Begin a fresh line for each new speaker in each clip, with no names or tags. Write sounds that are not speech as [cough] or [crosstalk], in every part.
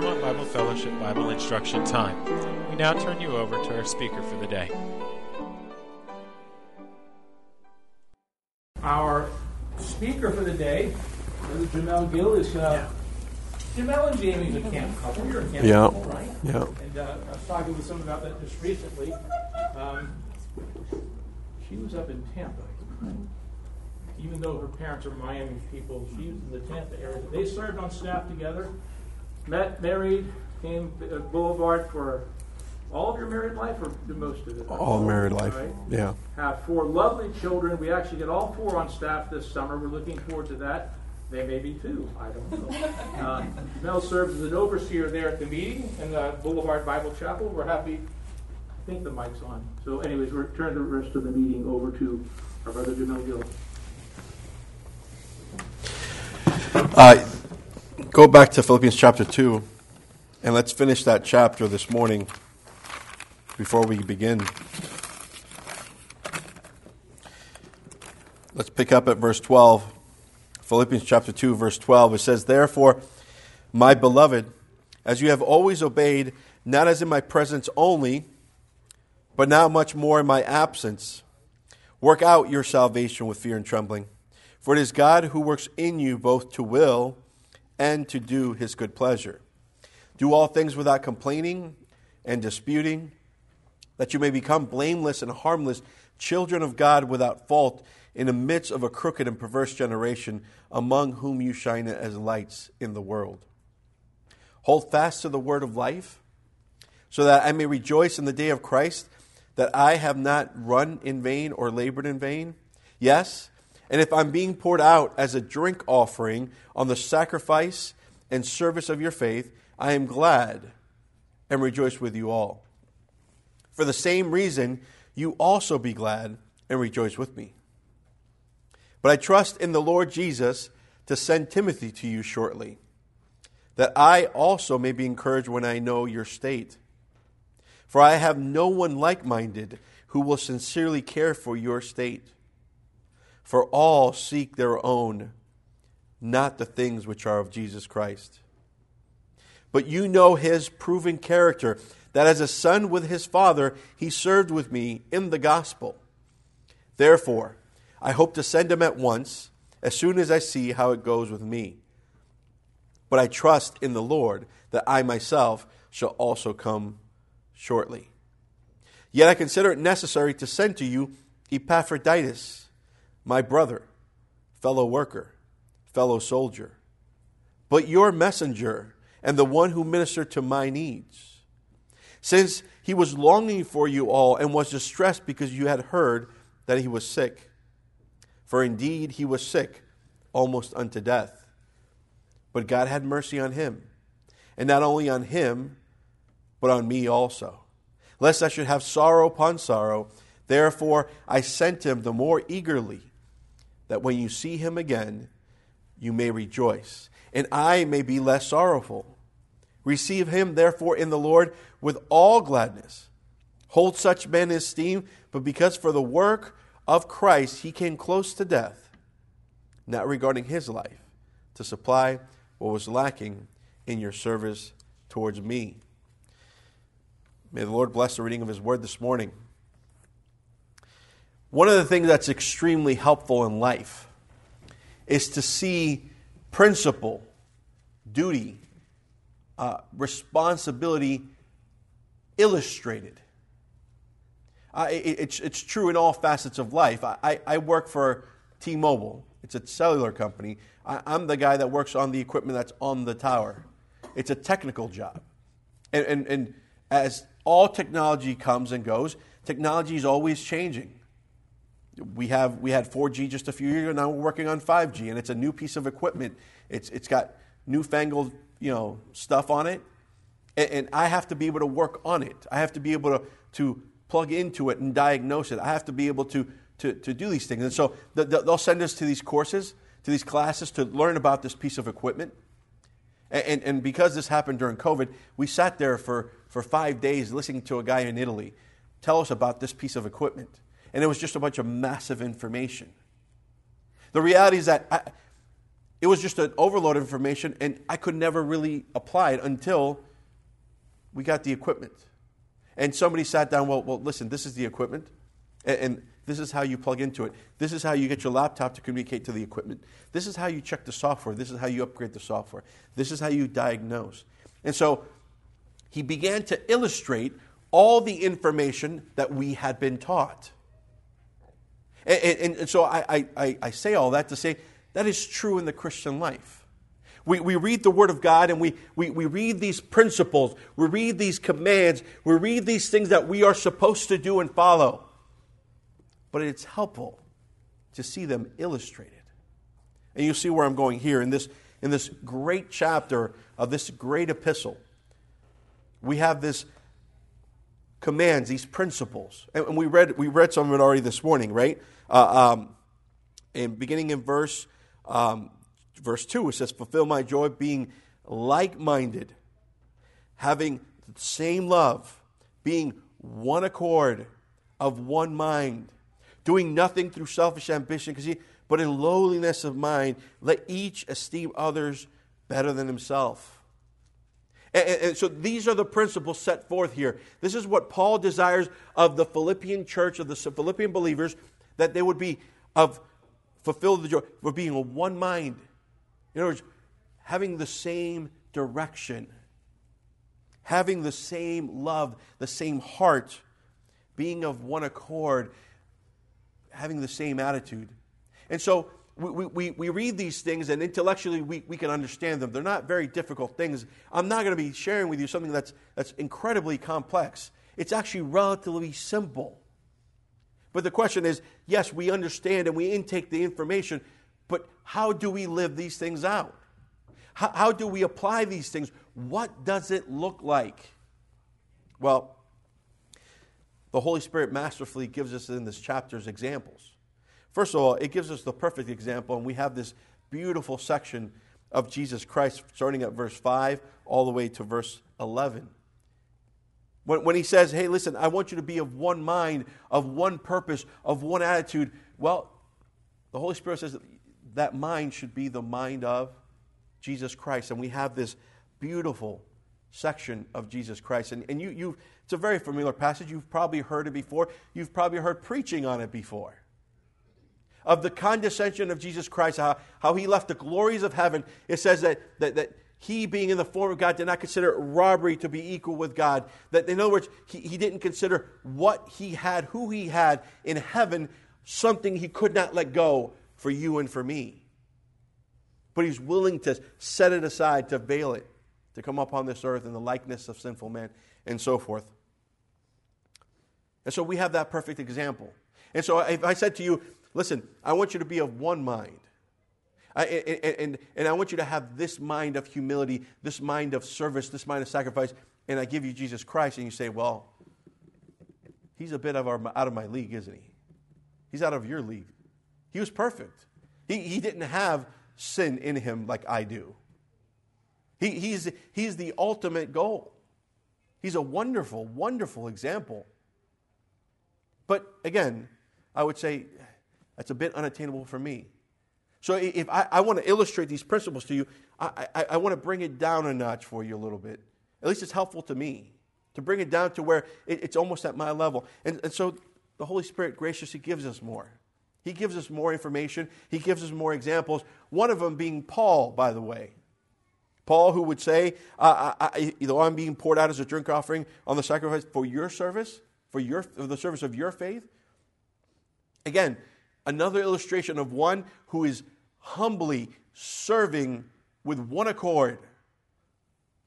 Claremont Bible Fellowship Bible Instruction Time. We now turn you over to our speaker for the day.
Our speaker for the day, Brother Jamel Gill, is uh, Jamel and Jamie's a camp couple. You're a camp
Yeah.
couple, right?
Yeah.
And uh, I was talking with someone about that just recently. Um, she was up in Tampa. Even though her parents are Miami people, she was in the Tampa area. They served on staff together, met, married, came to Boulevard for all of your married life or the most of it?
All married life.
Right?
Yeah.
have four lovely children. We actually get all four on staff this summer. We're looking forward to that. They may be two. I don't know. Uh, [laughs] Mel serves as an overseer there at the meeting in the Boulevard Bible Chapel. We're happy. I think the mic's on. So, anyways, we're turning the rest of the meeting over to our brother Jamel Gill.
Uh, go back to Philippians chapter 2, and let's finish that chapter this morning before we begin. Let's pick up at verse 12. Philippians chapter 2, verse 12. It says, Therefore, my beloved, as you have always obeyed, not as in my presence only, but now much more in my absence, work out your salvation with fear and trembling. For it is God who works in you both to will and to do his good pleasure. Do all things without complaining and disputing, that you may become blameless and harmless, children of God without fault, in the midst of a crooked and perverse generation, among whom you shine as lights in the world. Hold fast to the word of life, so that I may rejoice in the day of Christ, that I have not run in vain or labored in vain. Yes, and if I'm being poured out as a drink offering on the sacrifice and service of your faith, I am glad and rejoice with you all. For the same reason, you also be glad and rejoice with me. But I trust in the Lord Jesus to send Timothy to you shortly, that I also may be encouraged when I know your state. For I have no one like minded who will sincerely care for your state. For all seek their own, not the things which are of Jesus Christ. But you know his proven character, that as a son with his father, he served with me in the gospel. Therefore, I hope to send him at once, as soon as I see how it goes with me. But I trust in the Lord that I myself shall also come shortly. Yet I consider it necessary to send to you Epaphroditus, my brother, fellow worker, fellow soldier, but your messenger and the one who ministered to my needs. Since he was longing for you all and was distressed because you had heard that he was sick. For indeed he was sick, almost unto death. But God had mercy on him, and not only on him, but on me also, lest I should have sorrow upon sorrow. Therefore I sent him the more eagerly, that when you see him again, you may rejoice, and I may be less sorrowful. Receive him, therefore, in the Lord with all gladness. Hold such men in esteem, but because for the work of Christ he came close to death, not regarding his life, to supply what was lacking in your service towards me. May the Lord bless the reading of his word this morning. One of the things that's extremely helpful in life is to see principle, duty, uh, responsibility illustrated. Uh, it, it's, it's true in all facets of life. I, I, I work for T Mobile, it's a cellular company. I, I'm the guy that works on the equipment that's on the tower. It's a technical job. And, and, and as all technology comes and goes, technology is always changing. We, have, we had 4G just a few years ago, now we're working on 5G, and it's a new piece of equipment. It's, it's got newfangled you know, stuff on it, and, and I have to be able to work on it. I have to be able to, to plug into it and diagnose it. I have to be able to, to, to do these things. And so the, the, they'll send us to these courses, to these classes to learn about this piece of equipment. And, and, and because this happened during COVID, we sat there for, for five days listening to a guy in Italy tell us about this piece of equipment. And it was just a bunch of massive information. The reality is that I, it was just an overload of information, and I could never really apply it until we got the equipment. And somebody sat down, well, well listen, this is the equipment, and, and this is how you plug into it. This is how you get your laptop to communicate to the equipment. This is how you check the software. This is how you upgrade the software. This is how you diagnose. And so he began to illustrate all the information that we had been taught. And, and, and so I, I, I say all that to say that is true in the Christian life. We, we read the Word of God and we, we, we read these principles, we read these commands, we read these things that we are supposed to do and follow. But it's helpful to see them illustrated. And you see where I'm going here in this, in this great chapter of this great epistle. We have this commands, these principles. And we read, we read some of it already this morning, right? Uh, um, and beginning in verse, um, verse 2, it says, Fulfill my joy, being like minded, having the same love, being one accord, of one mind, doing nothing through selfish ambition, because but in lowliness of mind, let each esteem others better than himself. And, and, so these are the principles set forth here. This is what Paul desires of the Philippian church, of the Philippian believers, that they would be of fulfilled the joy, for being of one mind. In other words, having the same direction, having the same love, the same heart, being of one accord, having the same attitude. And so we, we, we read these things and intellectually we, we can understand them. They're not very difficult things. I'm not going to be sharing with you something that's, that's incredibly complex. It's actually relatively simple. But the question is yes, we understand and we intake the information, but how do we live these things out? How, how do we apply these things? What does it look like? Well, the Holy Spirit masterfully gives us in this chapter's examples. First of all, it gives us the perfect example, and we have this beautiful section of Jesus Christ starting at verse 5 all the way to verse 11. When, when he says, hey, listen, I want you to be of one mind, of one purpose, of one attitude, well, the Holy Spirit says that, that mind should be the mind of Jesus Christ. And we have this beautiful section of Jesus Christ. And, and you, you, it's a very familiar passage. You've probably heard it before. You've probably heard preaching on it before. Of the condescension of Jesus Christ, how, how he left the glories of heaven. It says that, that, that he, being in the form of God, did not consider robbery to be equal with God. That, in other words, he, he didn't consider what he had, who he had in heaven, something he could not let go for you and for me. But he's willing to set it aside, to veil it, to come upon this earth in the likeness of sinful men, and so forth. And so we have that perfect example. And so if I said to you, listen, I want you to be of one mind, I, and, and, and I want you to have this mind of humility, this mind of service, this mind of sacrifice, and I give you Jesus Christ, and you say, well, he's a bit of our, out of my league, isn't he? He's out of your league. He was perfect. He, he didn't have sin in him like I do. He, he's, he's the ultimate goal. He's a wonderful, wonderful example. But again, I would say that's a bit unattainable for me. So if I, I want to illustrate these principles to you, I, I, I want to bring it down a notch for you a little bit. At least it's helpful to me to bring it down to where it, it's almost at my level. And, and so the Holy Spirit graciously gives us more. He gives us more information. He gives us more examples. One of them being Paul, by the way. Paul, who would say, I, I, Though I'm being poured out as a drink offering on the sacrifice for your service, for, your, for the service of your faith. Again, another illustration of one who is humbly serving with one accord,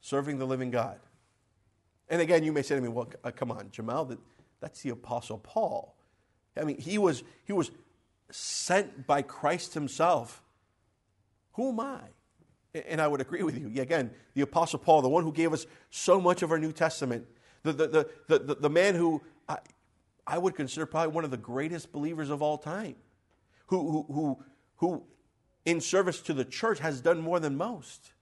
serving the living God. And again, you may say to me, well, uh, come on, Jamal, that, that's the Apostle Paul. I mean, he was, he was sent by Christ himself. Who am I? And I would agree with you. Again, the Apostle Paul, the one who gave us so much of our New Testament, the, the, the, the, the man who I, I would consider probably one of the greatest believers of all time who, who, who, in service to the church has done more than most.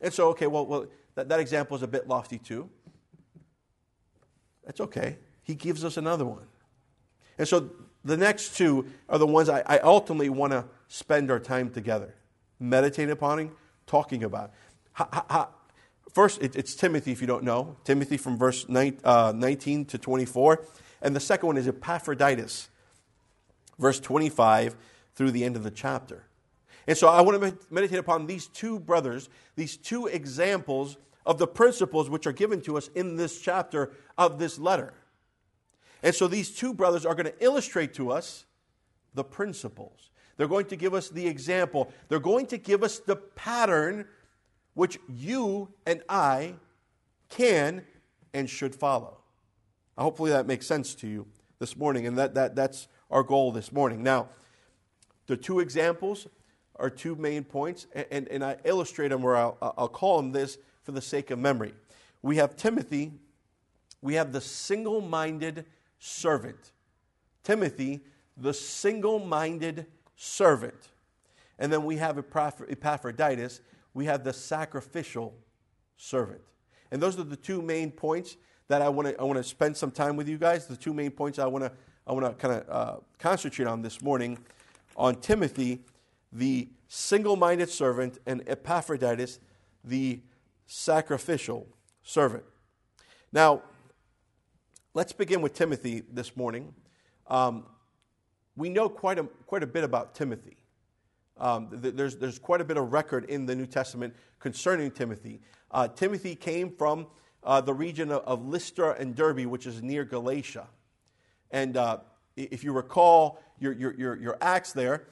And so, okay, well, well that, that example is a bit lofty too. That's okay. He gives us another one. And so the next two are the ones I, I ultimately want to spend our time together. meditating upon talking about. Ha, ha, ha. First, it, it's Timothy, if you don't know. Timothy from verse 9, uh, 19 to 24. And the second one is Epaphroditus, verse 25 through the end of the chapter. And so I want to meditate upon these two brothers, these two examples of the principles which are given to us in this chapter of this letter. And so these two brothers are going to illustrate to us the principles. They're going to give us the example. They're going to give us the pattern which you and I can and should follow. Hopefully that makes sense to you this morning, and that, that, that's our goal this morning. Now, the two examples are two main points, and, and, I illustrate them, or I'll, I'll call them this for the sake of memory. We have Timothy, we have the single minded servant. Timothy, the single minded servant. And then we have Epaphroditus, we have the sacrificial servant. And those are the two main points that I want to I want to spend some time with you guys. The two main points I want to I want to kind of uh, concentrate on this morning on Timothy, the single-minded servant, and Epaphroditus, the sacrificial servant. Now, let's begin with Timothy this morning. Um, we know quite a, quite a bit about Timothy. Um, there's, there's quite a bit of record in the New Testament concerning Timothy. Uh, Timothy came from uh, the region of, of, Lystra and Derbe, which is near Galatia. And uh, if you recall your, your, your, your Acts there,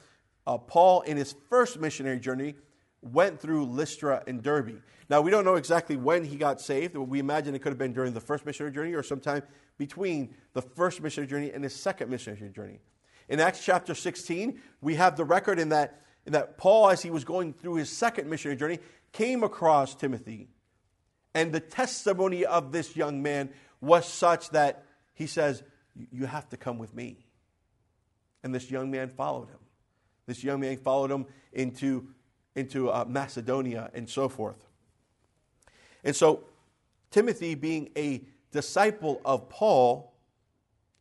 uh, Paul, in his first missionary journey, went through Lystra and Derbe. Now, we don't know exactly when he got saved. We imagine it could have been during the first missionary journey or sometime between the first missionary journey and his second missionary journey. In Acts chapter 16, we have the record in that, in that Paul, as he was going through his second missionary journey, came across Timothy. And the testimony of this young man was such that he says, You have to come with me. And this young man followed him. This young man followed him into, into uh, Macedonia and so forth. And so, Timothy, being a disciple of Paul,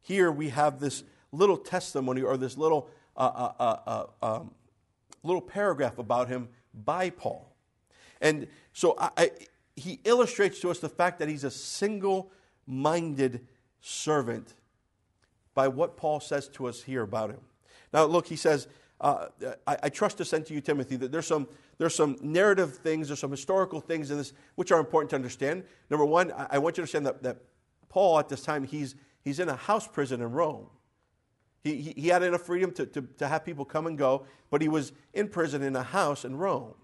here we have this little testimony or this little, uh, uh, uh, uh um, little paragraph about him by Paul. And so I, I, he illustrates to us the fact that he's a single minded servant by what Paul says to us here about him. Now, look, he says, uh, I, I, trust to send to you, Timothy, that there's some, there's some narrative things, there's some historical things in this which are important to understand. Number one, I, I want you to understand that, that Paul, at this time, he's, he's in a house prison in Rome. He, he, he had enough freedom to, to, to have people come and go, but he was in prison in a house in Rome.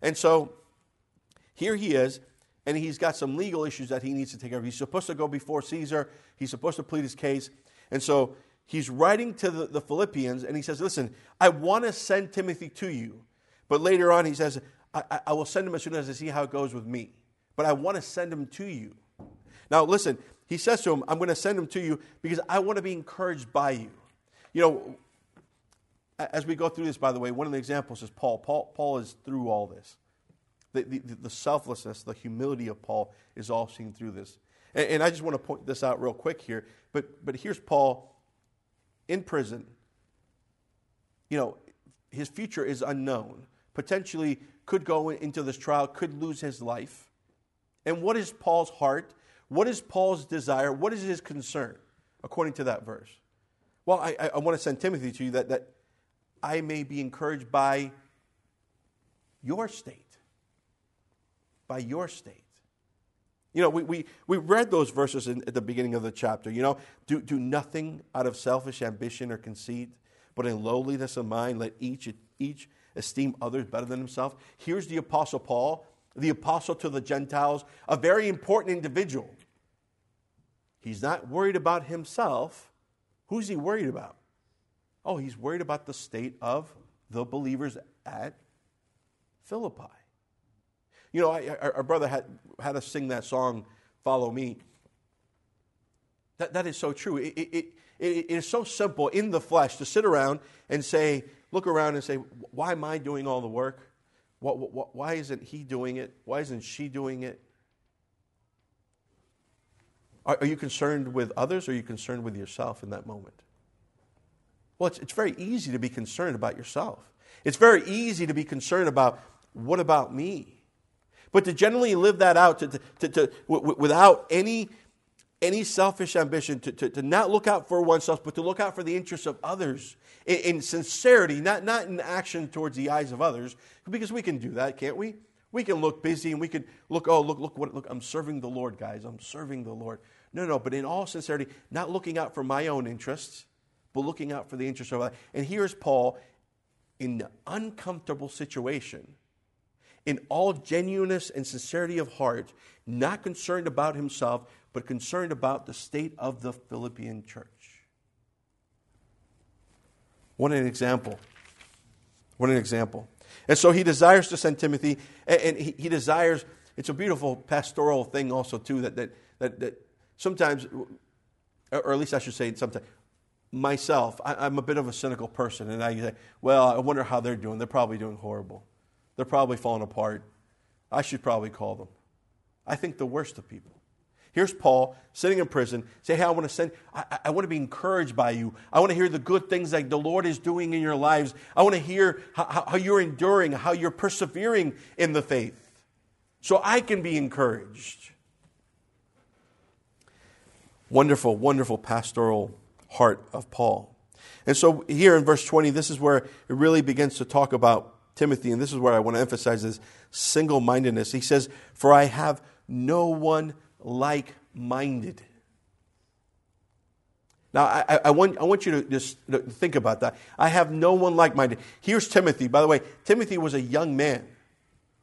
And so here he is, and he's got some legal issues that he needs to take care of. He's supposed to go before Caesar, he's supposed to plead his case. And so he's writing to the, the Philippians, and he says, Listen, I want to send Timothy to you. But later on, he says, I, I will send him as soon as I see how it goes with me. But I want to send him to you. Now, listen, he says to him, I'm going to send him to you because I want to be encouraged by you. You know, as we go through this, by the way, one of the examples is Paul. Paul, Paul is through all this. The, the, the selflessness, the humility of Paul is all seen through this. And, and I just want to point this out real quick here. But, but here's Paul in prison. You know, his future is unknown. Potentially could go into this trial, could lose his life. And what is Paul's heart? What is Paul's desire? What is his concern, according to that verse? Well, I, I want to send Timothy to you that, that I may be encouraged by your state by your state. You know, we, we, we read those verses in, at the beginning of the chapter. You know, do, do nothing out of selfish ambition or conceit, but in lowliness of mind, let each, each esteem others better than himself. Here's the Apostle Paul, the apostle to the Gentiles, a very important individual. He's not worried about himself. Who's he worried about? Oh, he's worried about the state of the believers at Philippi. You know, I, our, brother had, had us sing that song, Follow Me. That, that is so true. It, it, it, it is so simple in the flesh to sit around and say, look around and say, why am I doing all the work? What, what, why isn't he doing it? Why isn't she doing it? Are, are you concerned with others or are you concerned with yourself in that moment? Well, it's, it's very easy to be concerned about yourself. It's very easy to be concerned about what about me? But to generally live that out to, to, to, without any, any selfish ambition, to, to, to not look out for oneself, but to look out for the interests of others in, in sincerity, not, not in action towards the eyes of others, because we can do that, can't we? We can look busy and we can look, oh, look, look, what, look, I'm serving the Lord, guys. I'm serving the Lord. No, no, but in all sincerity, not looking out for my own interests, but looking out for the interests of others. And here's Paul in an uncomfortable situation, in all genuineness and sincerity of heart, not concerned about himself, but concerned about the state of the Philippian church. What an example. What an example. And so he desires to send Timothy, and, he, desires, it's a beautiful pastoral thing also, too, that, that, that, that sometimes, or at least I should say sometimes, myself, I, am a bit of a cynical person, and I say, well, I wonder how they're doing. They're probably doing horrible. They're probably falling apart. I should probably call them. I think the worst of people. Here's Paul sitting in prison. Say, hey, I want to send, I, I, want to be encouraged by you. I want to hear the good things that the Lord is doing in your lives. I want to hear how, how you're enduring, how you're persevering in the faith. So I can be encouraged. Wonderful, wonderful pastoral heart of Paul. And so here in verse 20, this is where it really begins to talk about Timothy, and this is where I want to emphasize this single mindedness. He says, For I have no one like minded. Now, I, I, want, I want you to just think about that. I have no one like minded. Here's Timothy. By the way, Timothy was a young man.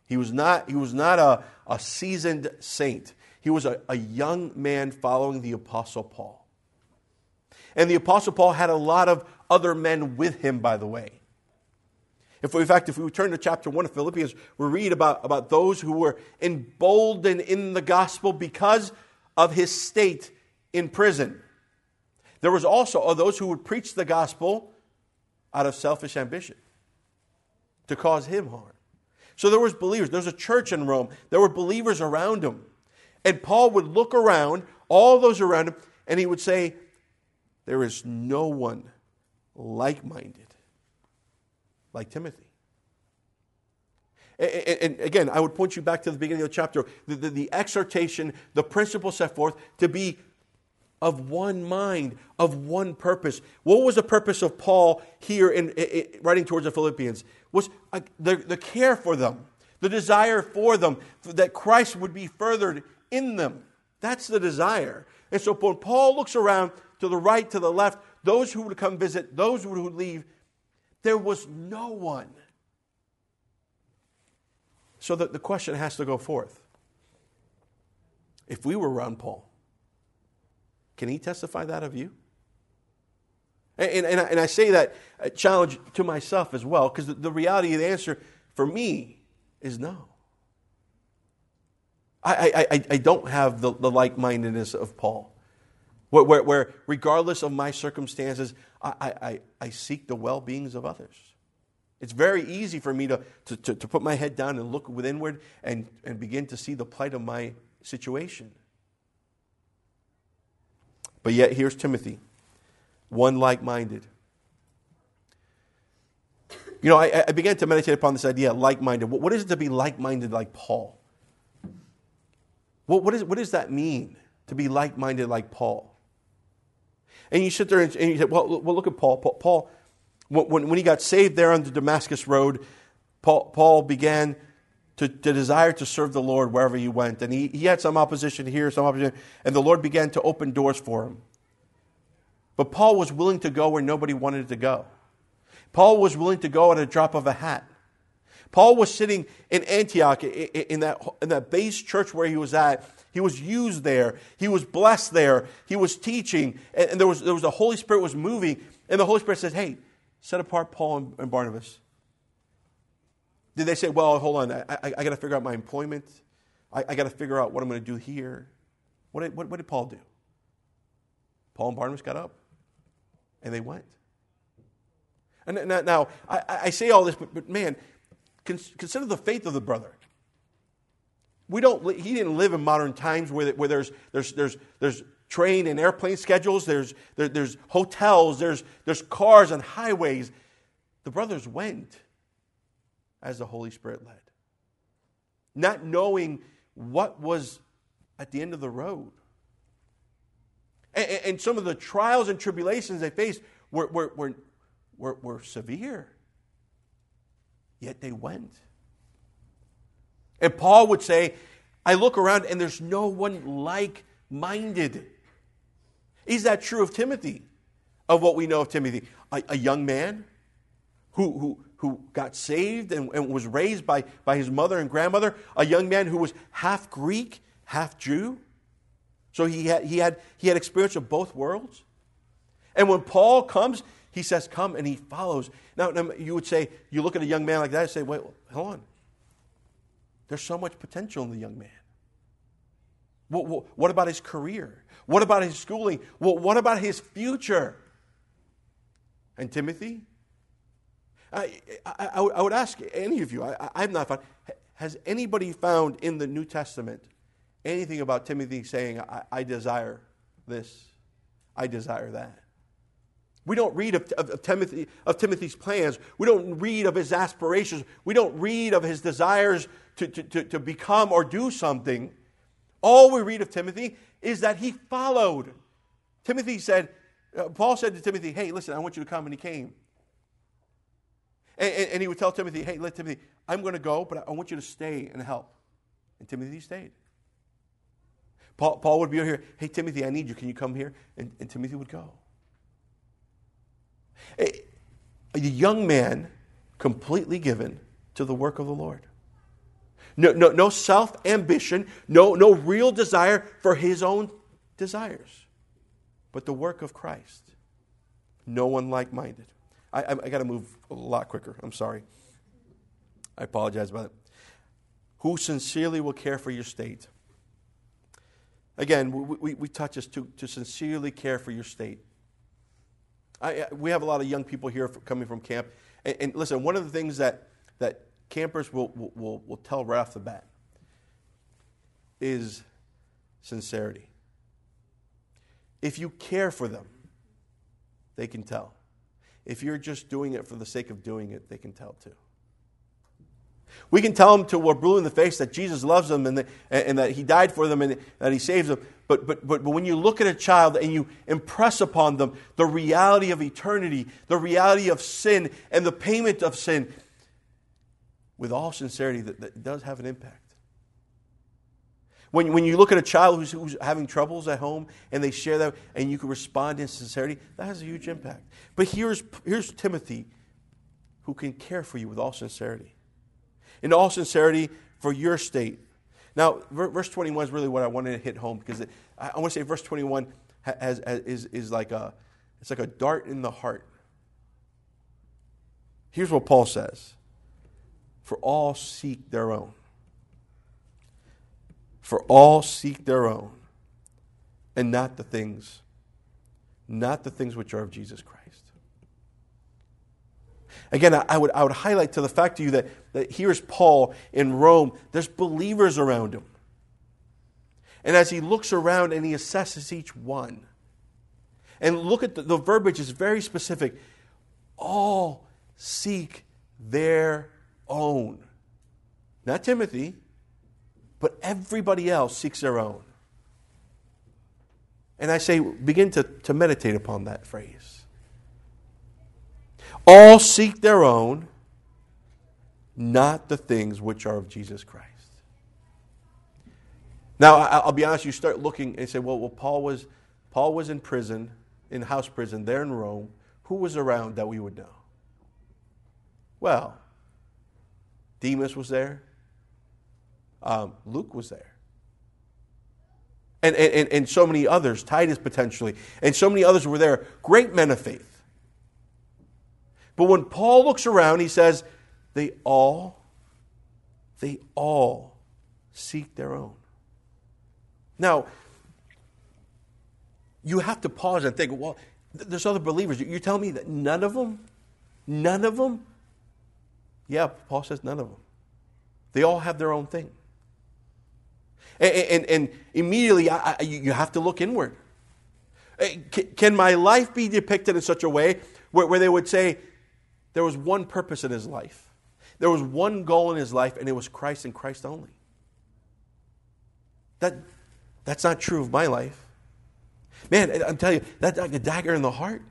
He was not, he was not a, a seasoned saint, he was a, a young man following the Apostle Paul. And the Apostle Paul had a lot of other men with him, by the way. If in fact, if we turn to chapter 1 of Philippians, we read about, about those who were emboldened in the gospel because of his state in prison. There was also uh, those who would preach the gospel out of selfish ambition to cause him harm. So there was believers. There was a church in Rome. There were believers around him. And Paul would look around, all those around him, and he would say, There is no one like minded like Timothy. And again, I would point you back to the beginning of the chapter the, the, the, exhortation, the principle set forth to be of one mind, of one purpose. What was the purpose of Paul here in, in writing towards the Philippians? Was uh, the, the care for them, the desire for them, that Christ would be furthered in them. That's the desire. And so when Paul looks around to the right, to the left, those who would come visit, those who would leave, there was no one. So that the question has to go forth. If we were around Paul, can he testify that of you? And, and, and I say that uh, challenge to myself as well, because the, the reality of the answer for me is no. I, I, I don't have the, the like mindedness of Paul, where, where, where, regardless of my circumstances, I, I, I seek the well beings of others. It's very easy for me to, to, to, to, put my head down and look withinward and, and begin to see the plight of my situation. But yet, here's Timothy, one like minded. You know, I, I, began to meditate upon this idea, like minded. What, is it to be like minded like Paul? What, what, is, what does that mean, to be like minded like Paul? And you sit there and, and you say, well, well, look at Paul. Paul, when, when he got saved there on the Damascus Road, Paul, Paul began to, to, desire to serve the Lord wherever he went. And he, he had some opposition here, some opposition, and the Lord began to open doors for him. But Paul was willing to go where nobody wanted to go. Paul was willing to go at a drop of a hat. Paul was sitting in Antioch in that, in that base church where he was at. He was used there. He was blessed there. He was teaching. And there was, there was the Holy Spirit was moving. And the Holy Spirit says, hey, set apart Paul and Barnabas. Did they say, well, hold on, I, I, I got to figure out my employment. I, I got to figure out what I'm going to do here. What did, what, what did Paul do? Paul and Barnabas got up and they went. And now, now I, I, say all this, but, but man, consider the faith of the brother. We don't, he didn't live in modern times where, where there's, there's, there's, there's train and airplane schedules, there's, there, there's hotels, there's, there's cars and highways. The brothers went as the Holy Spirit led. Not knowing what was at the end of the road. And, and some of the trials and tribulations they faced were, were, were, were, were severe. Yet they went. And Paul would say, I look around and there's no one like minded. Is that true of Timothy? Of what we know of Timothy? A, a young man who, who, who got saved and, and was raised by, by his mother and grandmother, a young man who was half Greek, half Jew. So he had, he, had, he had experience of both worlds. And when Paul comes, he says, Come, and he follows. Now, you would say, you look at a young man like that and say, Wait, hold on. There's so much potential in the young man. What, what, about his career? What about his schooling? What, what about his future? And Timothy? I, I, I would ask any of you, I, I've not found, has anybody found in the New Testament anything about Timothy saying, I, I desire this, I desire that? We don't read of, of, of, Timothy, of Timothy's plans. We don't read of his aspirations. We don't read of his desires to, to, to, become or do something. All we read of Timothy is that he followed. Timothy said, uh, Paul said to Timothy, Hey, listen, I want you to come. And he came. And, and, and he would tell Timothy, Hey, let Timothy, I'm going to go, but I want you to stay and help. And Timothy stayed. Paul, Paul would be here, Hey, Timothy, I need you. Can you come here? And, and Timothy would go. A, a young man completely given to the work of the Lord. No, no, no self ambition, no, no real desire for his own desires, but the work of Christ. No one like minded. I, I, I got to move a lot quicker. I'm sorry. I apologize about it. Who sincerely will care for your state? Again, we, we, we touch us to, to sincerely care for your state. I, we have a lot of young people here coming from camp. And, and, listen, one of the things that, that campers will, will, will tell right off the bat is sincerity. If you care for them, they can tell. If you're just doing it for the sake of doing it, they can tell too. We can tell them to we're blue in the face that Jesus loves them and that, and that He died for them and that He saves them. But, but, but when you look at a child and you impress upon them the reality of eternity, the reality of sin, and the payment of sin, with all sincerity, that, that does have an impact. When, when you look at a child who's, who's having troubles at home and they share that and you can respond in sincerity, that has a huge impact. But here's, here's Timothy who can care for you with all sincerity in all sincerity for your state. Now, verse 21 is really what I wanted to hit home because it, I, want to say verse 21 has, has, is, is like a, it's like a dart in the heart. Here's what Paul says For all seek their own. For all seek their own, and not the things, not the things which are of Jesus Christ. Again, I would, I would highlight to the fact to you that, that here's Paul in Rome. There's believers around him. And as he looks around and he assesses each one, and look at the, the verbiage is very specific. All seek their own. Not Timothy, but everybody else seeks their own. And I say, begin to, to meditate upon that phrase. All seek their own, not the things which are of Jesus Christ. Now, I'll be honest, you start looking and say, well, well Paul, was, Paul was in prison, in house prison, there in Rome. Who was around that we would know? Well, Demas was there. Um, Luke was there. And, and, and so many others, Titus potentially, and so many others were there. Great men of faith. But when Paul looks around, he says, they all, they all seek their own. Now, you have to pause and think, well, there's other believers. You're telling me that none of them, none of them? Yeah, Paul says none of them. They all have their own thing. And, and, and immediately, I, I, you have to look inward. Can my life be depicted in such a way where, where they would say, there was one purpose in his life. There was one goal in his life, and it was Christ and Christ only. That, that's not true of my life. Man, I'm telling you, that's like a dagger in the heart.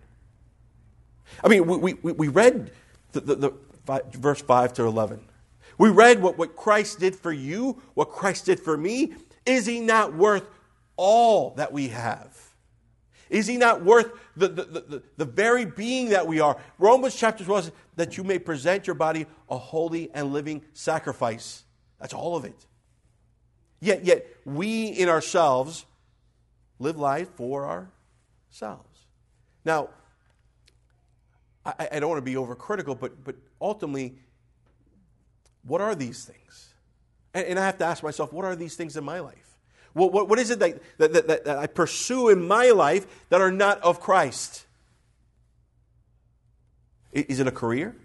I mean, we, we, we read the, the, the five, verse 5 to 11. We read what, what Christ did for you, what Christ did for me. Is he not worth all that we have? Is he not worth the, the, the, the, very being that we are? Romans chapter 12 says that you may present your body a holy and living sacrifice. That's all of it. Yet, yet we in ourselves live life for ourselves. Now, I, I don't want to be overcritical, but, but ultimately, what are these things? And, and I have to ask myself, what are these things in my life? What, what, what is it that, that, that, that I pursue in my life that are not of Christ? Is it a career?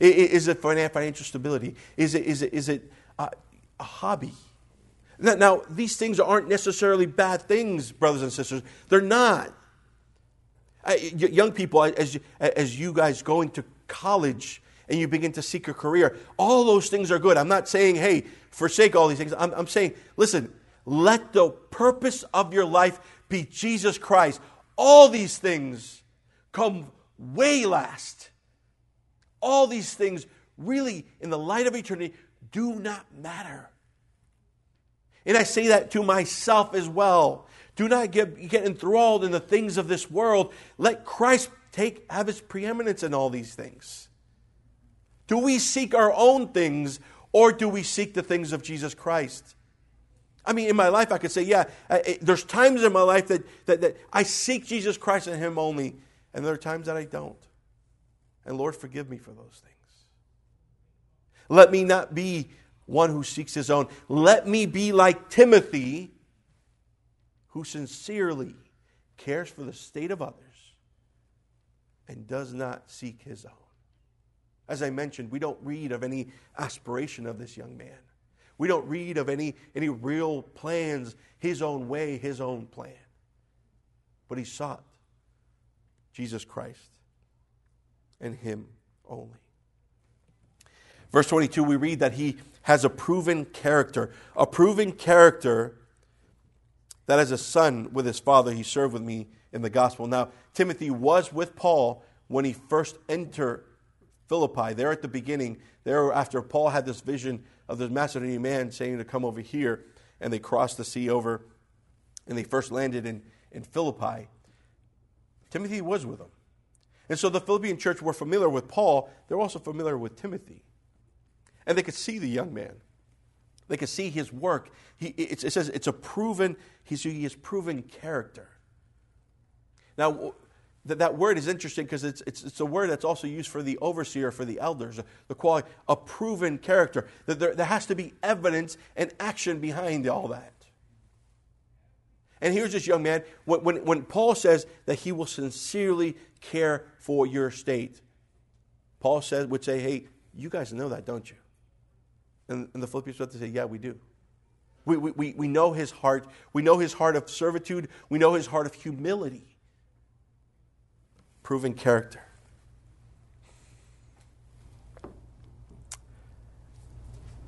Is it financial stability? Is it, is it, is it a, a hobby? Now, now, these things aren't necessarily bad things, brothers and sisters. They're not. Uh, young people, as you, as you guys go into college and you begin to seek a career, all those things are good. I'm not saying, hey, forsake all these things. I'm, I'm saying, listen, let the purpose of your life be Jesus Christ. All these things come way last. All these things really, in the light of eternity, do not matter. And I say that to myself as well. Do not get, get enthralled in the things of this world. Let Christ take have his preeminence in all these things. Do we seek our own things or do we seek the things of Jesus Christ? I mean, in my life, I could say, yeah, I, there's times in my life that, that, that I seek Jesus Christ and Him only, and there are times that I don't. And Lord, forgive me for those things. Let me not be one who seeks his own. Let me be like Timothy, who sincerely cares for the state of others and does not seek his own. As I mentioned, we don't read of any aspiration of this young man. We don't read of any, any real plans, his own way, his own plan. But he sought Jesus Christ and him only. Verse 22, we read that he has a proven character. A proven character that as a son with his father, he served with me in the gospel. Now, Timothy was with Paul when he first entered Philippi. There at the beginning, there after Paul had this vision of this Macedonian man saying to come over here, and they crossed the sea over, and they first landed in, in Philippi. Timothy was with them. And so the Philippian church were familiar with Paul, they're also familiar with Timothy. And they could see the young man. They could see his work. He, it, says it's a proven, he's, he has proven character. Now, that, that word is interesting because it's, it's, it's a word that's also used for the overseer, for the elders, the quality, a proven character. That there, there has to be evidence and action behind all that. And here's this young man, when, when, when Paul says that he will sincerely care for your state, Paul said, would say, hey, you guys know that, don't you? And, and the Philippians have to say, Yeah, we do. We, we, we know his heart. We know his heart of servitude. We know his heart of humility. Proven character.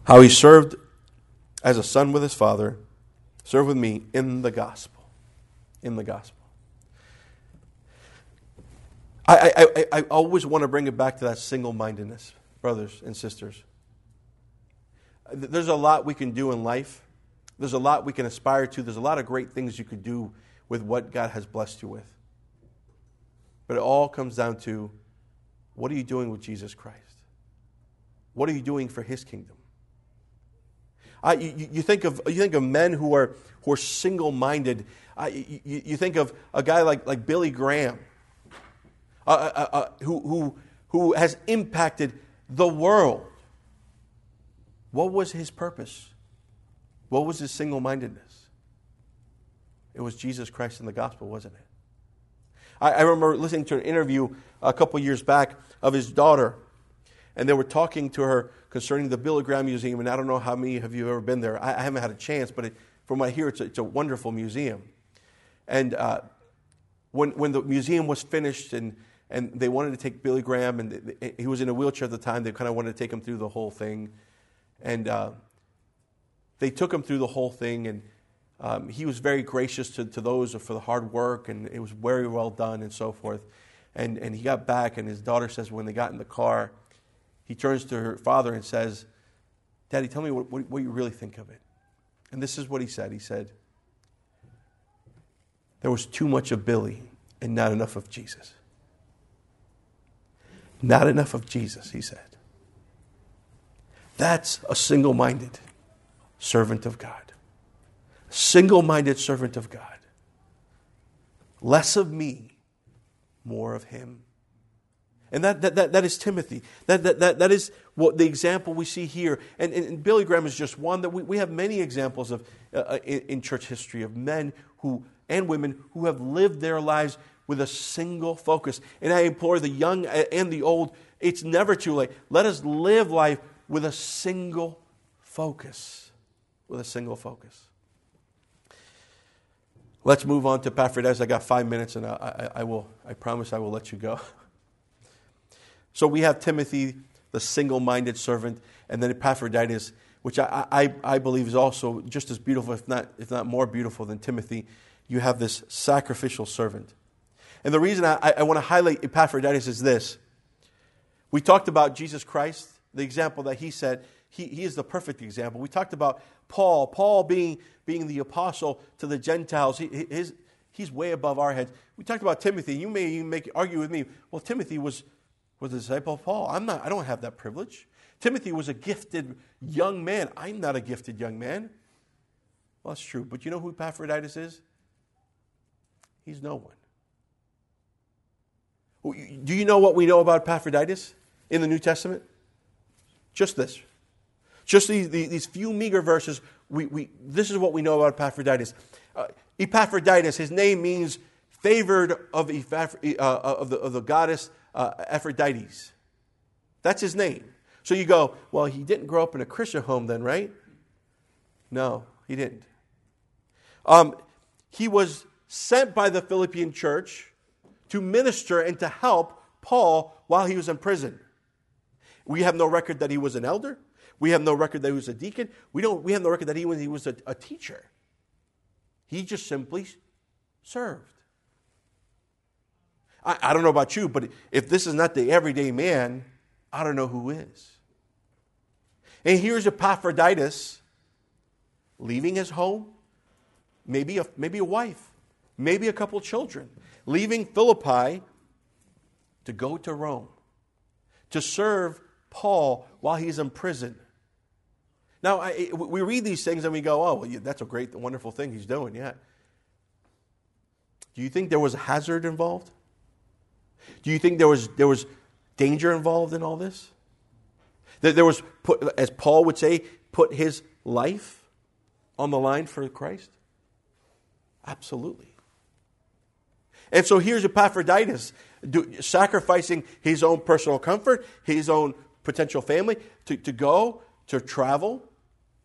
How he served as a son with his father, served with me in the gospel. In the gospel. I, I, I always want to bring it back to that single mindedness, brothers and sisters. There's a lot we can do in life. There's a lot we can aspire to. There's a lot of great things you could do with what God has blessed you with. But it all comes down to what are you doing with Jesus Christ? What are you doing for His kingdom? I, you, you, think of, you think of men who are, who are single minded. You, you, think of a guy like, like Billy Graham, uh, uh, uh, who, who, who has impacted the world. What was his purpose? What was his single mindedness? It was Jesus Christ in the gospel, wasn't it? I, I remember listening to an interview a couple years back of his daughter, and they were talking to her concerning the Billy Graham Museum. And I don't know how many of you have ever been there. I, I haven't had a chance, but it, from what I hear, it's a, it's a wonderful museum. And uh, when, when the museum was finished and and they wanted to take Billy Graham, and he was in a wheelchair at the time. They kind of wanted to take him through the whole thing. And uh, they took him through the whole thing, and um, he was very gracious to, to those for the hard work, and it was very well done, and so forth. And, and he got back, and his daughter says, when they got in the car, he turns to her father and says, Daddy, tell me what, what, what you really think of it. And this is what he said. He said, There was too much of Billy and not enough of Jesus. Not enough of Jesus, he said. That's a single minded servant of God. Single minded servant of God. Less of me, more of him. And that, that, that, that is Timothy. That, that, that, that is what the example we see here. And, and, and Billy Graham is just one that we, we have many examples of uh, uh, in, in church history of men who and women who have lived their lives with a single focus. And I implore the young and the old, it's never too late. Let us live life with a single focus. With a single focus. Let's move on to Epaphroditus. I got five minutes, and I, I, I, will. I promise I will let you go. [laughs] So we have Timothy, the single-minded servant, and then Epaphroditus, which I, I, I believe is also just as beautiful, if not, if not more beautiful than Timothy. You have this sacrificial servant. And the reason I, I want to highlight Epaphroditus is this. We talked about Jesus Christ, the example that he said, he, he is the perfect example. We talked about Paul, Paul being, being the apostle to the Gentiles. He, his, he's way above our heads. We talked about Timothy. You may even make, argue with me, well, Timothy was, was a disciple of Paul. I'm not, I don't have that privilege. Timothy was a gifted young man. I'm not a gifted young man. Well, that's true. But you know who Epaphroditus is? He's no one. Do you know what we know about Epaphroditus in the New Testament? Just this. Just these, these few meager verses, we, we, this is what we know about Epaphroditus. Uh, Epaphroditus, his name means favored of, Epaphra, uh, of, the, of the goddess uh, Aphrodite. That's his name. So you go, well, he didn't grow up in a Christian home then, right? No, he didn't. Um, he was sent by the Philippian church to minister and to help Paul while he was in prison. We have no record that he was an elder. We have no record that he was a deacon. We, don't, we have no record that he was, he was a, a teacher. He just simply served. I, I don't know about you, but if this is not the everyday man, I don't know who is. And here's Epaphroditus leaving his home, maybe a, maybe a wife, maybe a couple children, leaving Philippi to go to Rome to serve Paul while he's in prison. Now, I, we read these things and we go, oh, well, that's a great, wonderful thing he's doing, yeah. Do you think there was a hazard involved? Do you think there was, there was danger involved in all this? That there was, put, as Paul would say, put his life on the line for Christ? Absolutely. And so here's Epaphroditus do, sacrificing his own personal comfort, his own potential family to, to go, to travel,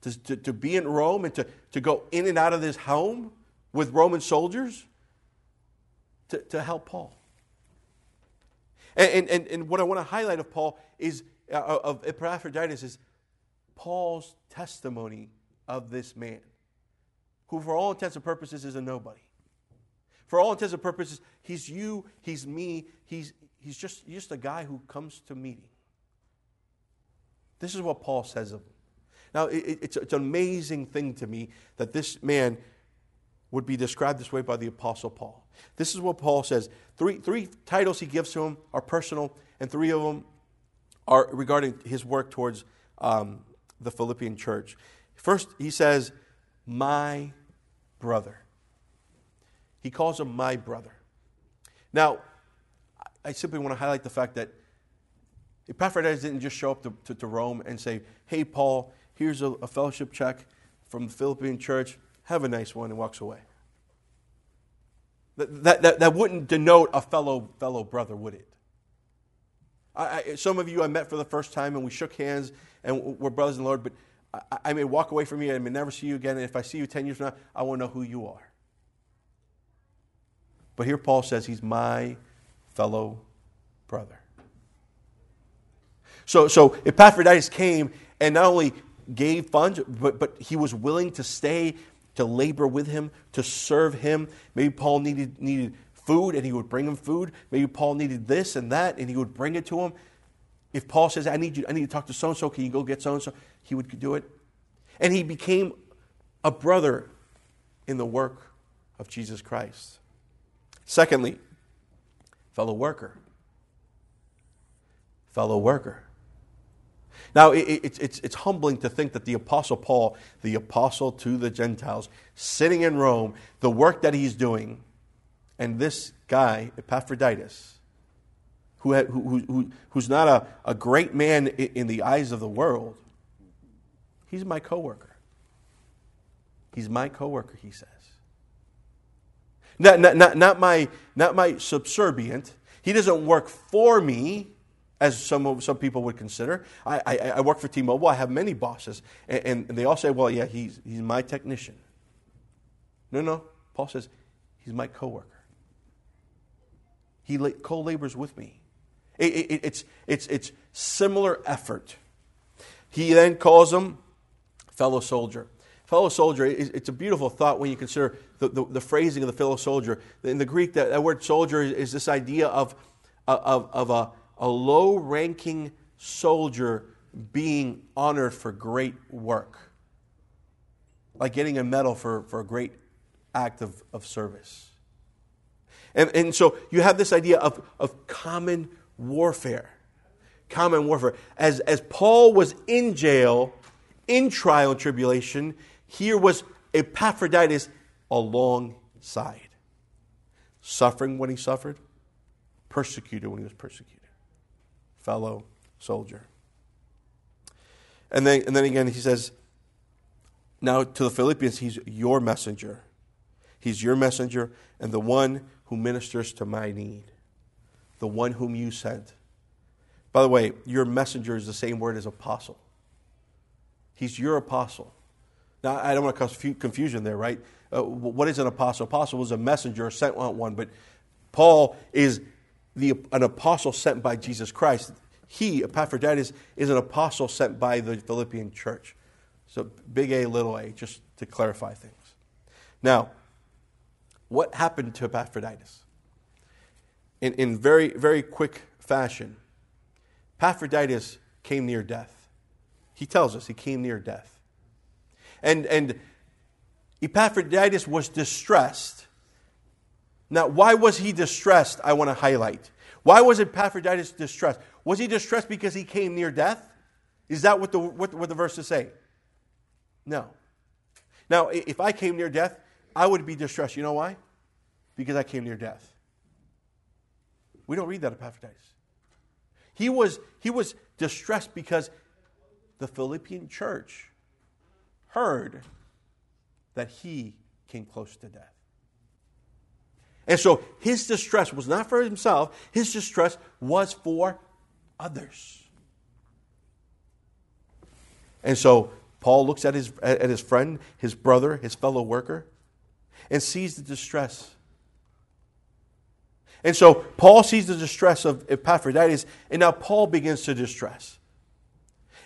to, to, to be in Rome, and to, to go in and out of this home with Roman soldiers to, to help Paul. And, and, and what I want to highlight of Paul is, uh, of Epaphroditus, is Paul's testimony of this man, who for all intents and purposes is a nobody. For all intents and purposes, he's you, he's me, he's, he's just, just a guy who comes to meeting. This is what Paul says of him. Now, it, it's, it's an amazing thing to me that this man would be described this way by the Apostle Paul. This is what Paul says. Three, three titles he gives to him are personal, and three of them are regarding his work towards um, the Philippian church. First, he says, My brother. He calls him my brother. Now, I simply want to highlight the fact that Epaphroditus didn't just show up to, to, to Rome and say, Hey, Paul, here's a, a fellowship check from the Philippian church have a nice one, and walks away. That, that, that, wouldn't denote a fellow, fellow brother, would it? I, I, some of you I met for the first time and we shook hands and we're brothers in the Lord, but I, I may walk away from you and I may never see you again. And if I see you 10 years from now, I want to know who you are. But here Paul says he's my fellow brother. So, so Epaphroditus came and not only gave funds, but, but he was willing to stay, to labor with him, to serve him. Maybe Paul needed, needed food and he would bring him food. Maybe Paul needed this and that and he would bring it to him. If Paul says, I need you, I need to talk to so and so, can you go get so and so? He would do it. And he became a brother in the work of Jesus Christ. Secondly, fellow worker. Fellow worker. Now, it, it, it's, it's humbling to think that the Apostle Paul, the apostle to the Gentiles, sitting in Rome, the work that he's doing, and this guy, Epaphroditus, who, had, who, who, who's not a, a great man in the eyes of the world, he's my coworker. He's my coworker, he says. Not, not, not, not, my, not my subservient. He doesn't work for me, as some, some people would consider. I, I, I work for T Mobile. I have many bosses. And, and they all say, well, yeah, he's, he's my technician. No, no. Paul says, he's my coworker. He co labors with me. It, it, it's, it's, it's similar effort. He then calls him fellow soldier. Fellow soldier, it's a beautiful thought when you consider the, the, the phrasing of the fellow soldier. In the Greek, that, that word soldier is, is this idea of, of, of a, a low ranking soldier being honored for great work, like getting a medal for, for a great act of, of service. And, and so you have this idea of, of common warfare. Common warfare. As, as Paul was in jail, in trial and tribulation, here was Epaphroditus alongside. Suffering when he suffered, persecuted when he was persecuted fellow soldier. And then, and then again, he says, now to the Philippians, he's your messenger. He's your messenger and the one who ministers to my need, the one whom you sent. By the way, your messenger is the same word as apostle. He's your apostle. Now, I don't want to cause confusion there, right? Uh, what is an apostle? Apostle was a messenger, sent one, but Paul is the, an apostle sent by Jesus Christ. He, Epaphroditus, is an apostle sent by the Philippian church. So big A, little a, just to clarify things. Now, what happened to Epaphroditus? In, in very, very quick fashion, Epaphroditus came near death. He tells us he came near death. And, and Epaphroditus was distressed now, why was he distressed? I want to highlight. Why was Epaphroditus distressed? Was he distressed because he came near death? Is that what the, what, what the verses say? No. Now, if I came near death, I would be distressed. You know why? Because I came near death. We don't read that Epaphroditus. He was, he was distressed because the Philippian church heard that he came close to death. And so his distress was not for himself, his distress was for others. And so Paul looks at his, at his friend, his brother, his fellow worker, and sees the distress. And so Paul sees the distress of Epaphroditus, and now Paul begins to distress.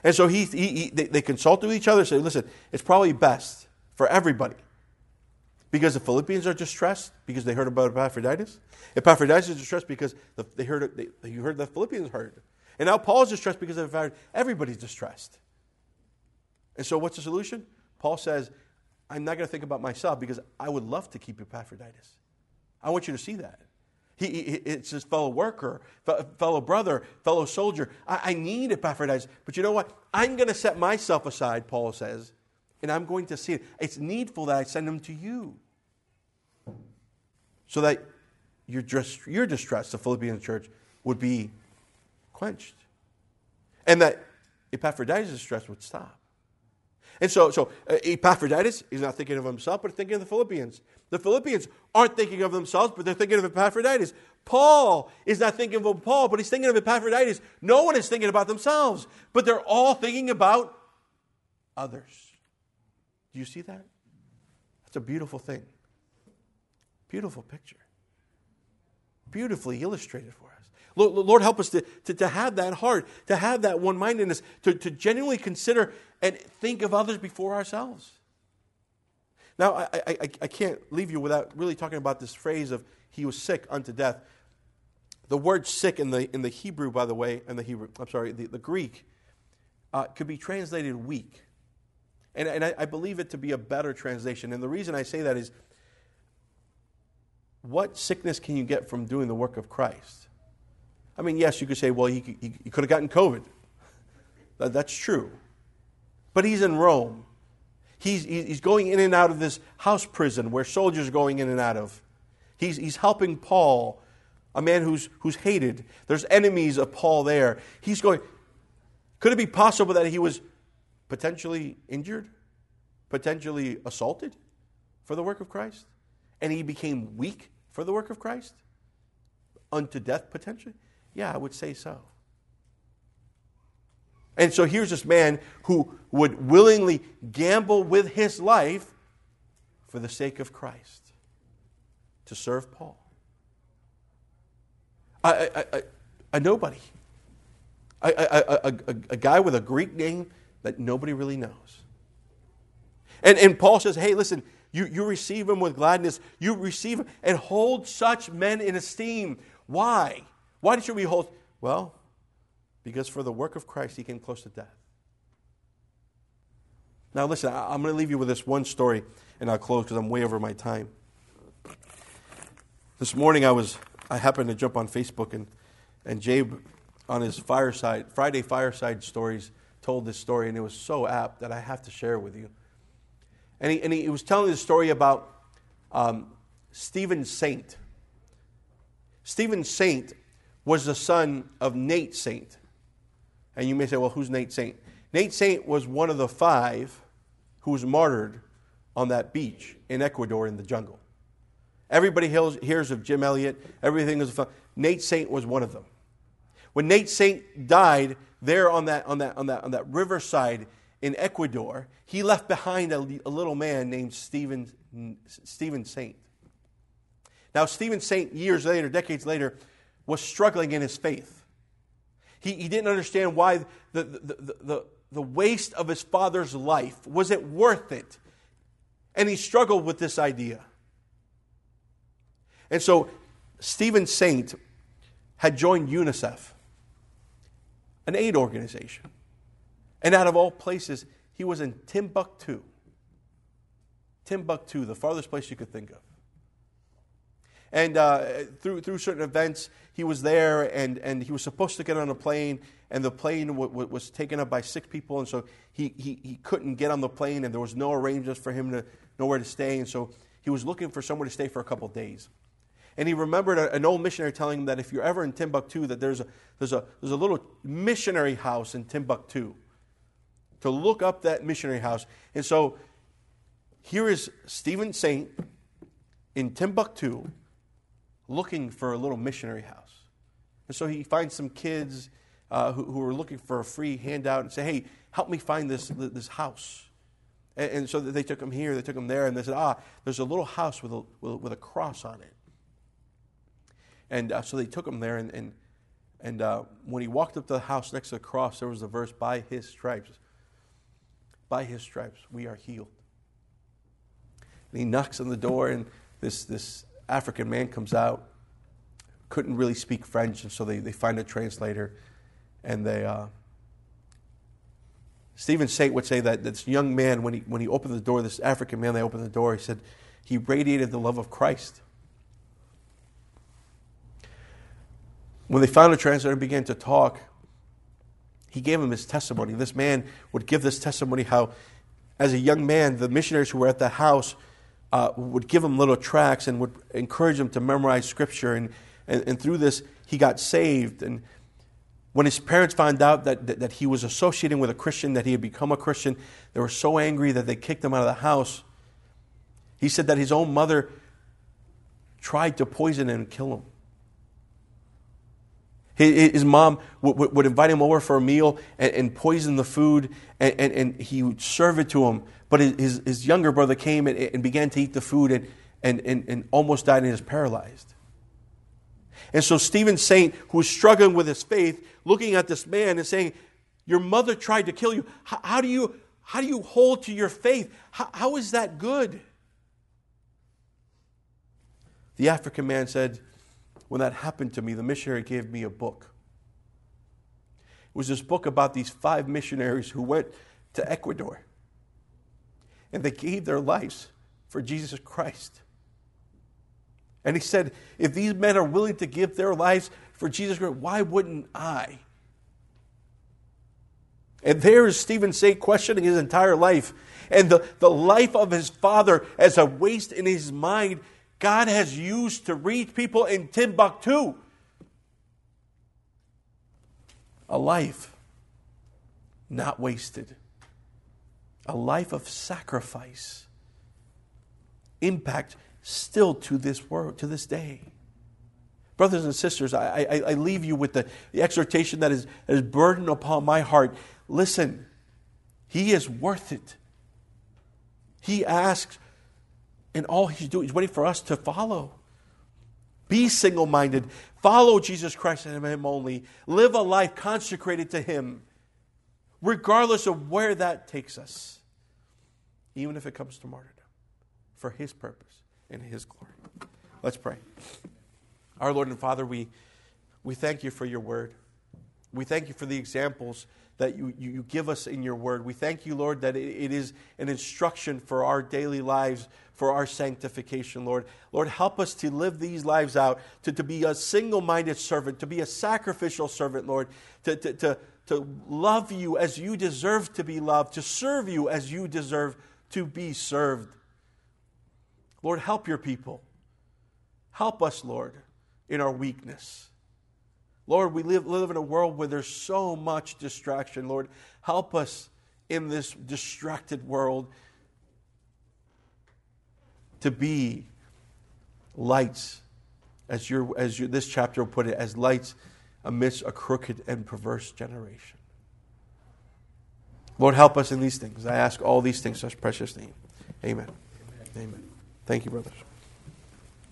And so he, he, he they, they consult with each other say, listen, it's probably best for everybody because the Philippians are distressed because they heard about Epaphroditus. Epaphroditus is distressed because they heard they, they heard the Philippians heard. And now Paul's distressed because of the everybody's distressed. And so what's the solution? Paul says, I'm not going to think about myself because I would love to keep Epaphroditus. I want you to see that. He, he, it's his fellow worker, fellow brother, fellow soldier. I, I need Epaphroditus. But you know what? I'm going to set myself aside, Paul says, and I'm going to see it. It's needful that I send him to you so that your, your distress, the Philippian church, would be quenched. And that Epaphroditus' distress would stop. And so, so uh, Epaphroditus is not thinking of himself, but thinking of the Philippians. The Philippians aren't thinking of themselves, but they're thinking of Epaphroditus. Paul is not thinking of Paul, but he's thinking of Epaphroditus. No one is thinking about themselves, but they're all thinking about others. Do you see that? That's a beautiful thing. Beautiful picture. beautifully illustrated for us. Lord, help us to, to, to, have that heart, to have that one mindedness, to, to genuinely consider and think of others before ourselves. Now, I, I, I can't leave you without really talking about this phrase of he was sick unto death. The word sick in the, in the Hebrew, by the way, and the Hebrew, I'm sorry, the, the Greek, uh, could be translated weak. And, and I, I believe it to be a better translation. And the reason I say that is what sickness can you get from doing the work of Christ? I mean, yes, you could say, well, he, could have gotten COVID. That, that's true. But he's in Rome. He's, he's going in and out of this house prison where soldiers are going in and out of. He's, he's helping Paul, a man who's, who's hated. There's enemies of Paul there. He's going. Could it be possible that he was potentially injured, potentially assaulted for the work of Christ? And he became weak for the work of Christ? Unto death, potentially? Yeah, I would say so. And so here's this man who would willingly gamble with his life for the sake of Christ to serve Paul. A, nobody. A, a, guy with a Greek name that nobody really knows. And, and Paul says, hey, listen, you, you receive him with gladness. You receive him and hold such men in esteem. Why? Why should we hold? Well, because for the work of Christ, he came close to death. Now, listen, I'm going to leave you with this one story, and I'll close because I'm way over my time. This morning, I was I happened to jump on Facebook, and and Jabe, on his fireside Friday fireside stories, told this story, and it was so apt that I have to share with you. And he, and he was telling the story about um, Stephen Saint. Stephen Saint was the son of Nate Saint. And you may say, well, who's Nate Saint? Nate Saint was one of the five who was martyred on that beach in Ecuador in the jungle. Everybody hears of Jim Elliot, everything is fun. Nate Saint was one of them. When Nate Saint died there on that, on that, on that, on that riverside in Ecuador, he left behind a, a little man named Stephen, Stephen Saint. Now, Stephen Saint, years later, decades later, was struggling in his faith. He, he didn't understand why the, the, the, the, the waste of his father's life was it worth it? And he struggled with this idea. And so, Stephen Saint had joined UNICEF, an aid organization. And out of all places, he was in Timbuktu. Timbuktu, the farthest place you could think of. And uh, through, through certain events, he was there and, and he was supposed to get on a plane, and the plane w- w- was taken up by sick people, and so he, he, he couldn't get on the plane, and there was no arrangements for him to nowhere to stay, and so he was looking for somewhere to stay for a couple days. And he remembered a, an old missionary telling him that if you're ever in Timbuktu, that there's a, there's, a, there's a little missionary house in Timbuktu to look up that missionary house. And so here is Stephen Saint in Timbuktu looking for a little missionary house. And so he finds some kids uh, who, who, are looking for a free handout and say, hey, help me find this, this house. And, and so they took him here, they took him there, and they said, ah, there's a little house with a, with, with a cross on it. And uh, so they took him there, and, and, and uh, when he walked up to the house next to the cross, there was a verse, by his stripes by his stripes we are healed. And he knocks on the door, and this, this African man comes out. Couldn't really speak French, and so they, they find a translator. And they, uh, Stephen Saint would say that this young man, when he, when he opened the door, this African man, they opened the door, he said, he radiated the love of Christ. When they found a translator and began to talk, he gave him his testimony. This man would give this testimony how, as a young man, the missionaries who were at the house uh, would give him little tracts and would encourage him to memorize scripture. And, and, and through this, he got saved. And when his parents found out that, that, that he was associating with a Christian, that he had become a Christian, they were so angry that they kicked him out of the house. He said that his own mother tried to poison him and kill him. His mom would invite him over for a meal and poison the food, and, he would serve it to him. But his, younger brother came and, began to eat the food and, almost died and is paralyzed. And so Stephen Saint, who was struggling with his faith, looking at this man and saying, Your mother tried to kill you. How, do, you how do you hold to your faith? How is that good? The African man said, When that happened to me, the missionary gave me a book. It was this book about these five missionaries who went to Ecuador and they gave their lives for Jesus Christ. And he said, if these men are willing to give their lives for Jesus Christ, why wouldn't I? And there is Stephen Saint questioning his entire life and the, the life of his father as a waste in his mind, God has used to reach people in Timbuktu. A life not wasted, a life of sacrifice, impact still to this world, to this day. Brothers and sisters, I, I, I leave you with the, the exhortation that is, that is burdened upon my heart. Listen, He is worth it. He asks, and all He's doing, He's waiting for us to follow. Be single minded. Follow Jesus Christ and Him only. Live a life consecrated to Him, regardless of where that takes us, even if it comes to martyrdom, for His purpose and His glory. Let's pray. Our Lord and Father, we, we thank you for your word. We thank you for the examples that you, you give us in your word. We thank you, Lord, that it, it is an instruction for our daily lives, for our sanctification, Lord. Lord, help us to live these lives out, to, to be a single minded servant, to be a sacrificial servant, Lord, to, to, to, to love you as you deserve to be loved, to serve you as you deserve to be served. Lord, help your people. Help us, Lord, in our weakness. Lord, we live, live in a world where there's so much distraction. Lord, help us in this distracted world to be lights, as, your, as your, this chapter will put it, as lights amidst a crooked and perverse generation. Lord, help us in these things. I ask all these things in such precious name. Amen. Amen. Amen. Thank you, brothers.